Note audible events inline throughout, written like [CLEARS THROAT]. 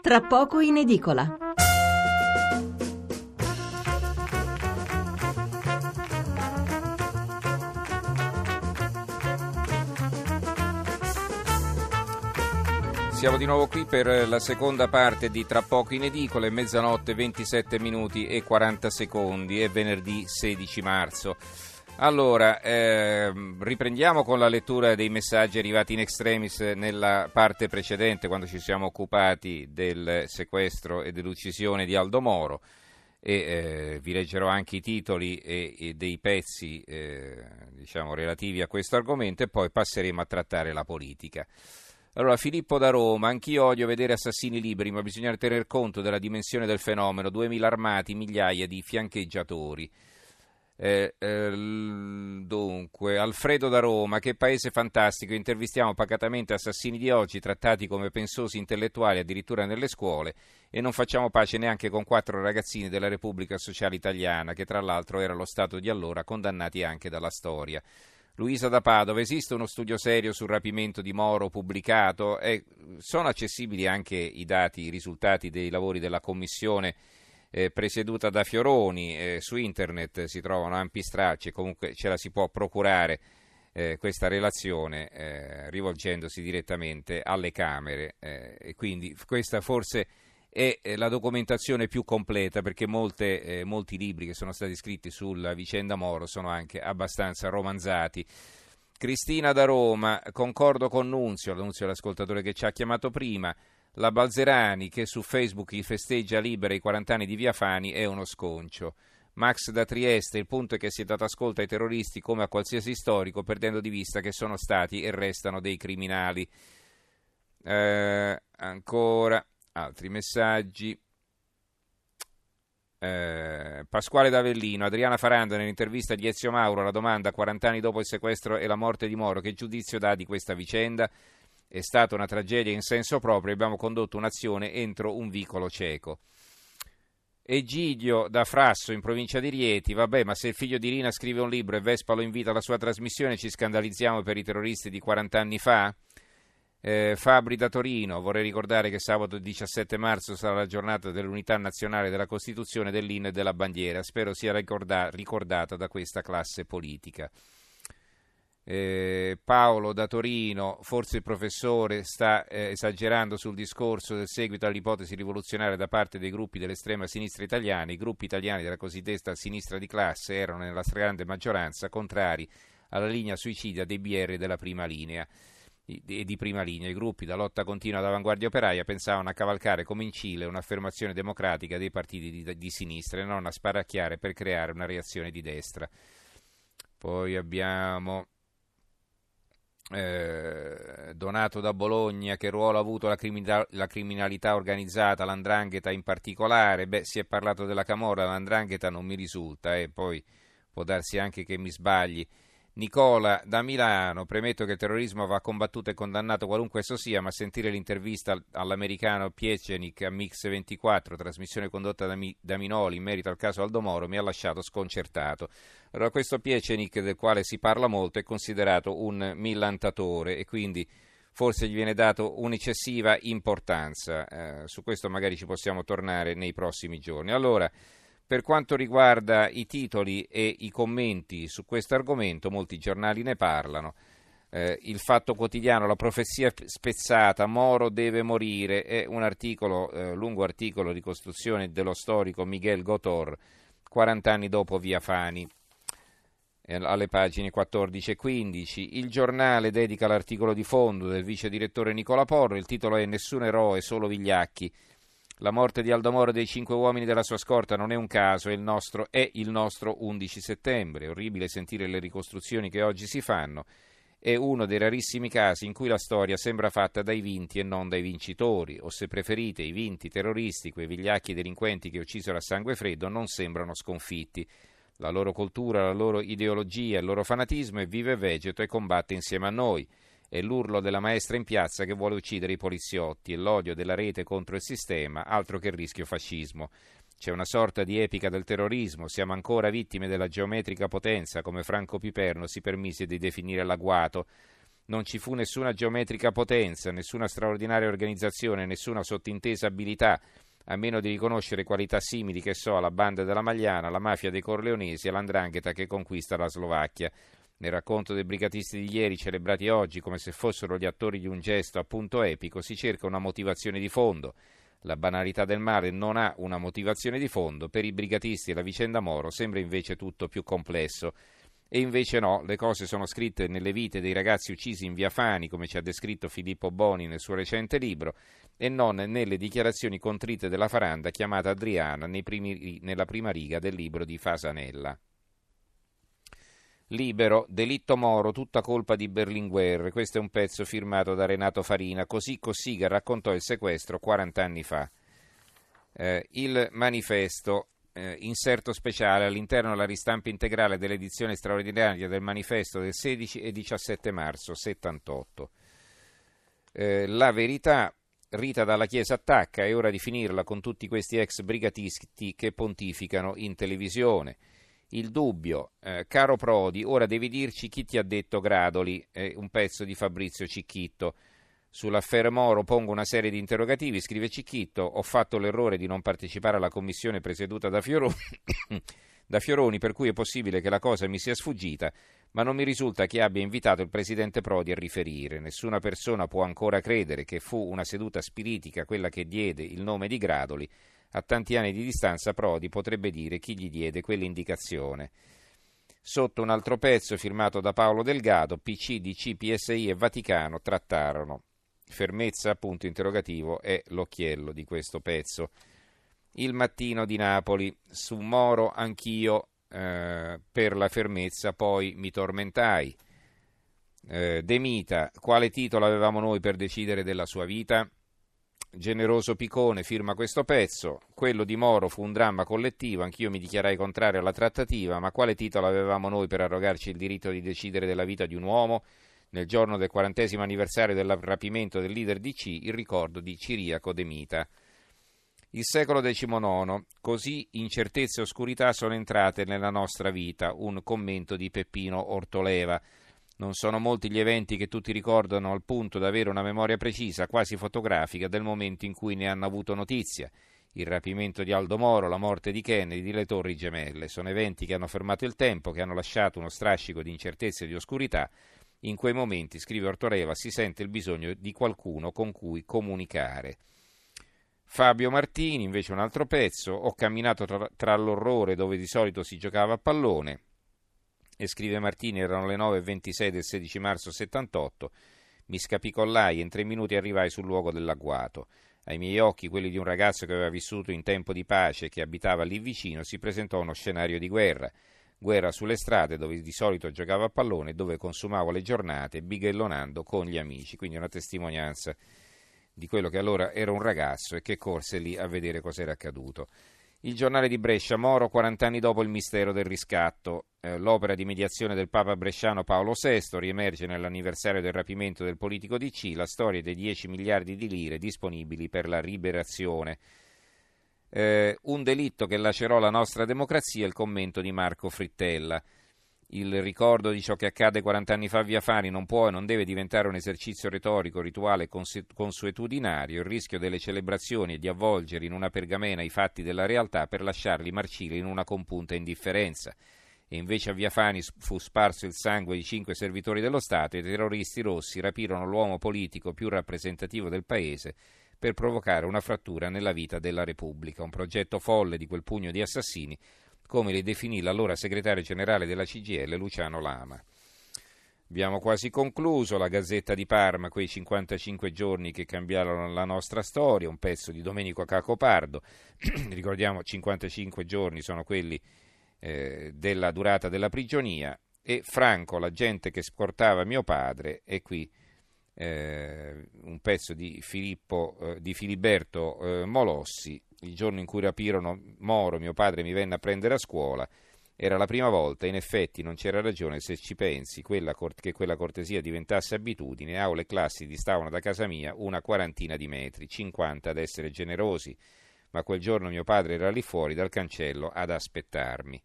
Tra poco in edicola. Siamo di nuovo qui per la seconda parte di Tra poco in edicola, mezzanotte 27 minuti e 40 secondi, è venerdì 16 marzo. Allora, eh, riprendiamo con la lettura dei messaggi arrivati in extremis nella parte precedente, quando ci siamo occupati del sequestro e dell'uccisione di Aldo Moro. E eh, vi leggerò anche i titoli e, e dei pezzi eh, diciamo, relativi a questo argomento e poi passeremo a trattare la politica. Allora, Filippo da Roma, anch'io odio vedere assassini liberi, ma bisogna tener conto della dimensione del fenomeno, 2000 armati, migliaia di fiancheggiatori. Eh, eh, dunque, Alfredo da Roma, che paese fantastico, intervistiamo pacatamente assassini di oggi, trattati come pensosi intellettuali addirittura nelle scuole, e non facciamo pace neanche con quattro ragazzini della Repubblica Sociale Italiana, che tra l'altro era lo Stato di allora, condannati anche dalla storia. Luisa da Padova, esiste uno studio serio sul rapimento di Moro pubblicato? Eh, sono accessibili anche i dati, i risultati dei lavori della Commissione eh, presieduta da Fioroni, eh, su internet si trovano ampi stracci, comunque ce la si può procurare eh, questa relazione eh, rivolgendosi direttamente alle Camere eh, e quindi questa forse è la documentazione più completa perché molte, molti libri che sono stati scritti sulla vicenda Moro sono anche abbastanza romanzati. Cristina da Roma, concordo con Nunzio, Nunzio l'ascoltatore che ci ha chiamato prima, la Balzerani che su Facebook festeggia libera i 40 anni di Via Fani è uno sconcio. Max da Trieste, il punto è che si è dato ascolto ai terroristi come a qualsiasi storico, perdendo di vista che sono stati e restano dei criminali. Eh, ancora altri messaggi. Eh, Pasquale D'Avellino, Adriana Faranda nell'intervista di Ezio Mauro, la domanda 40 anni dopo il sequestro e la morte di Moro, che giudizio dà di questa vicenda? È stata una tragedia in senso proprio, abbiamo condotto un'azione entro un vicolo cieco. Egidio da Frasso in provincia di Rieti, vabbè, ma se il figlio di Rina scrive un libro e Vespa lo invita alla sua trasmissione, ci scandalizziamo per i terroristi di 40 anni fa? Eh, Fabri da Torino, vorrei ricordare che sabato 17 marzo sarà la giornata dell'unità nazionale della Costituzione, dell'inno e della bandiera. Spero sia ricorda- ricordata da questa classe politica. Eh, Paolo da Torino, forse il professore sta eh, esagerando sul discorso del seguito all'ipotesi rivoluzionaria da parte dei gruppi dell'estrema sinistra italiana. I gruppi italiani della cosiddetta sinistra di classe erano nella stragrande maggioranza contrari alla linea suicida dei BR della prima linea e di prima linea. I gruppi da lotta continua d'avanguardia operaia pensavano a cavalcare come in Cile un'affermazione democratica dei partiti di, di sinistra e non a sparacchiare per creare una reazione di destra. Poi abbiamo eh, Donato da Bologna, che ruolo ha avuto la, criminalità, la criminalità organizzata, l'andrangheta in particolare? Beh, si è parlato della Camorra, l'andrangheta non mi risulta e eh, poi può darsi anche che mi sbagli. Nicola da Milano, premetto che il terrorismo va combattuto e condannato qualunque esso sia, ma sentire l'intervista all'americano Piecenik a Mix 24, trasmissione condotta da, Mi, da, Minoli in merito al caso Aldo Moro, mi ha lasciato sconcertato. Allora, questo Piecenik, del quale si parla molto, è considerato un millantatore e quindi forse gli viene dato un'eccessiva importanza. Eh, su questo magari ci possiamo tornare nei prossimi giorni. Allora, per quanto riguarda i titoli e i commenti su questo argomento, molti giornali ne parlano. Eh, il Fatto Quotidiano, la profezia spezzata, Moro deve morire, è un articolo, eh, lungo articolo di costruzione dello storico Miguel Gotor, 40 anni dopo Via Fani, eh, alle pagine 14 e 15. Il giornale dedica l'articolo di fondo del vice direttore Nicola Porro, il titolo è Nessun eroe, solo vigliacchi. La morte di Aldo Moro e dei cinque uomini della sua scorta non è un caso, è il nostro, è il nostro 11 settembre. È orribile sentire le ricostruzioni che oggi si fanno. È uno dei rarissimi casi in cui la storia sembra fatta dai vinti e non dai vincitori, o se preferite i vinti terroristi, quei vigliacchi delinquenti che uccisero a sangue freddo, non sembrano sconfitti. La loro cultura, la loro ideologia, il loro fanatismo è vivo e vegeto e combatte insieme a noi. È l'urlo della maestra in piazza che vuole uccidere i poliziotti e l'odio della rete contro il sistema, altro che il rischio fascismo. C'è una sorta di epica del terrorismo, siamo ancora vittime della geometrica potenza, come Franco Piperno si permise di definire l'agguato. Non ci fu nessuna geometrica potenza, nessuna straordinaria organizzazione, nessuna sottintesa abilità, a meno di riconoscere qualità simili, che so, alla banda della Magliana, alla mafia dei Corleonesi, all'andrangheta che conquista la Slovacchia. Nel racconto dei brigatisti di ieri, celebrati oggi come se fossero gli attori di un gesto appunto epico, si cerca una motivazione di fondo. La banalità del male non ha una motivazione di fondo, per i brigatisti e la vicenda Moro sembra invece tutto più complesso. E invece no, le cose sono scritte nelle vite dei ragazzi uccisi in via Fani, come ci ha descritto Filippo Boni nel suo recente libro, e non nelle dichiarazioni contrite della Faranda chiamata Adriana primi, nella prima riga del libro di Fasanella. Libero, delitto Moro, tutta colpa di Berlinguer. Questo è un pezzo firmato da Renato Farina. Così Cossiga raccontò il sequestro 40 anni fa. Eh, il manifesto eh, inserto speciale all'interno della ristampa integrale dell'edizione straordinaria del manifesto del 16 e 17 marzo 78. Eh, la verità, Rita dalla Chiesa attacca, è ora di finirla con tutti questi ex brigatisti che pontificano in televisione. Il dubbio, eh, caro Prodi, ora devi dirci chi ti ha detto Gradoli, eh, un pezzo di Fabrizio Cicchitto. Sull'affare Moro pongo una serie di interrogativi, scrive Cicchitto, ho fatto l'errore di non partecipare alla commissione presieduta da Fioroni, [COUGHS] da Fioroni, per cui è possibile che la cosa mi sia sfuggita, ma non mi risulta che abbia invitato il presidente Prodi a riferire. Nessuna persona può ancora credere che fu una seduta spiritica quella che diede il nome di Gradoli. A tanti anni di distanza Prodi potrebbe dire chi gli diede quell'indicazione. Sotto un altro pezzo firmato da Paolo Delgado, PC, DC, PSI e Vaticano trattarono fermezza, punto interrogativo, è l'occhiello di questo pezzo. Il mattino di Napoli, su Moro anch'io eh, per la fermezza poi mi tormentai. Eh, De Mita, quale titolo avevamo noi per decidere della sua vita? Generoso Picone firma questo pezzo. Quello di Moro fu un dramma collettivo, anch'io mi dichiarai contrario alla trattativa, ma quale titolo avevamo noi per arrogarci il diritto di decidere della vita di un uomo? nel giorno del quarantesimo anniversario del rapimento del leader DC, il ricordo di Ciriaco De Mita. Il secolo XIX, così incertezze e oscurità sono entrate nella nostra vita, un commento di Peppino Ortoleva. Non sono molti gli eventi che tutti ricordano al punto da avere una memoria precisa, quasi fotografica, del momento in cui ne hanno avuto notizia. Il rapimento di Aldo Moro, la morte di Kennedy, le torri gemelle. Sono eventi che hanno fermato il tempo, che hanno lasciato uno strascico di incertezze e di oscurità, in quei momenti, scrive Ortoreva, si sente il bisogno di qualcuno con cui comunicare. Fabio Martini, invece un altro pezzo, ho camminato tra, tra l'orrore dove di solito si giocava a pallone, e scrive Martini, erano le 9.26 del 16 marzo 78, mi scapicollai e in tre minuti arrivai sul luogo dell'agguato. Ai miei occhi, quelli di un ragazzo che aveva vissuto in tempo di pace e che abitava lì vicino, si presentò uno scenario di guerra guerra sulle strade dove di solito giocavo a pallone dove consumavo le giornate bighellonando con gli amici, quindi una testimonianza di quello che allora era un ragazzo e che corse lì a vedere cos'era accaduto. Il giornale di Brescia, Moro, 40 anni dopo il mistero del riscatto. Eh, l'opera di mediazione del Papa bresciano Paolo VI riemerge nell'anniversario del rapimento del politico DC, la storia dei 10 miliardi di lire disponibili per la liberazione eh, un delitto che lacerò la nostra democrazia, il commento di Marco Frittella. Il ricordo di ciò che accade 40 anni fa a Via Fani non può e non deve diventare un esercizio retorico, rituale consuetudinario. Il rischio delle celebrazioni è di avvolgere in una pergamena i fatti della realtà per lasciarli marcire in una compunta indifferenza. E invece a Via Fani fu sparso il sangue di cinque servitori dello Stato e i terroristi rossi rapirono l'uomo politico più rappresentativo del paese per provocare una frattura nella vita della Repubblica, un progetto folle di quel pugno di assassini, come li definì l'allora segretario generale della CGL Luciano Lama. Abbiamo quasi concluso la Gazzetta di Parma, quei 55 giorni che cambiarono la nostra storia, un pezzo di Domenico Cacopardo. [CLEARS THROAT] Ricordiamo 55 giorni sono quelli eh, della durata della prigionia e Franco, la gente che scortava mio padre, e qui eh, un pezzo di, Filippo, eh, di Filiberto eh, Molossi, il giorno in cui rapirono Moro, mio padre mi venne a prendere a scuola, era la prima volta, in effetti non c'era ragione se ci pensi quella cort- che quella cortesia diventasse abitudine, aule e classi distavano da casa mia una quarantina di metri, 50 ad essere generosi, ma quel giorno mio padre era lì fuori dal cancello ad aspettarmi.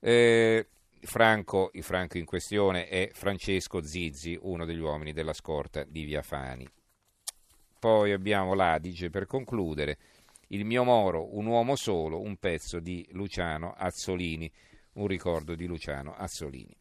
Eh, Franco, il Franco in questione è Francesco Zizzi, uno degli uomini della scorta di Via Fani. Poi abbiamo l'Adige per concludere. Il mio Moro, un uomo solo, un pezzo di Luciano Azzolini, un ricordo di Luciano Azzolini.